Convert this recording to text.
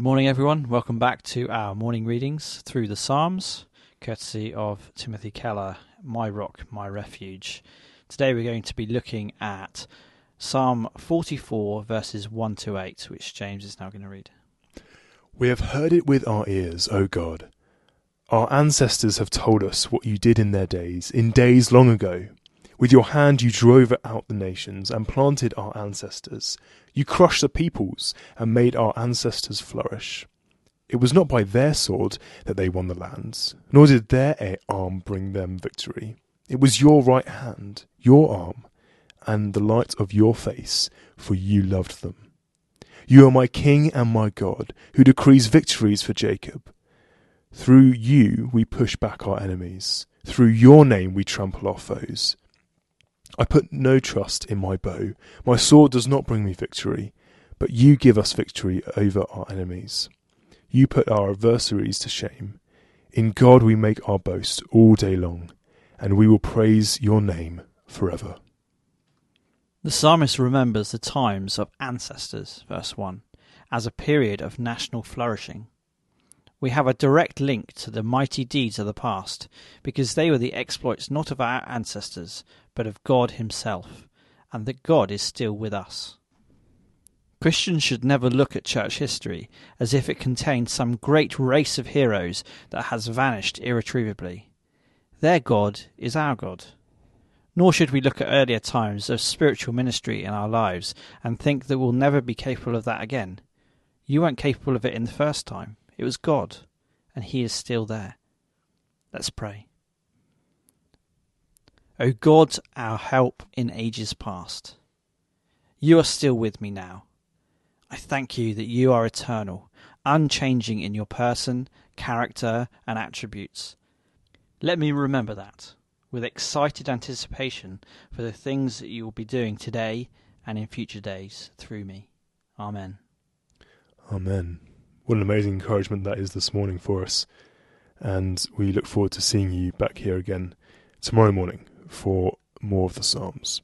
Good morning, everyone. Welcome back to our morning readings through the Psalms, courtesy of Timothy Keller, My Rock, My Refuge. Today we're going to be looking at Psalm 44, verses 1 to 8, which James is now going to read. We have heard it with our ears, O God. Our ancestors have told us what you did in their days, in days long ago. With your hand you drove out the nations and planted our ancestors. You crushed the peoples and made our ancestors flourish. It was not by their sword that they won the lands, nor did their arm bring them victory. It was your right hand, your arm, and the light of your face, for you loved them. You are my King and my God, who decrees victories for Jacob. Through you we push back our enemies. Through your name we trample our foes. I put no trust in my bow. My sword does not bring me victory, but you give us victory over our enemies. You put our adversaries to shame. In God we make our boast all day long, and we will praise your name forever. The psalmist remembers the times of ancestors, verse 1, as a period of national flourishing. We have a direct link to the mighty deeds of the past, because they were the exploits not of our ancestors, but of God Himself, and that God is still with us. Christians should never look at church history as if it contained some great race of heroes that has vanished irretrievably. Their God is our God. Nor should we look at earlier times of spiritual ministry in our lives and think that we'll never be capable of that again. You weren't capable of it in the first time. It was God, and He is still there. Let's pray. O God, our help in ages past, you are still with me now. I thank you that you are eternal, unchanging in your person, character, and attributes. Let me remember that with excited anticipation for the things that you will be doing today and in future days through me. Amen. Amen. What an amazing encouragement that is this morning for us. And we look forward to seeing you back here again tomorrow morning for more of the Psalms.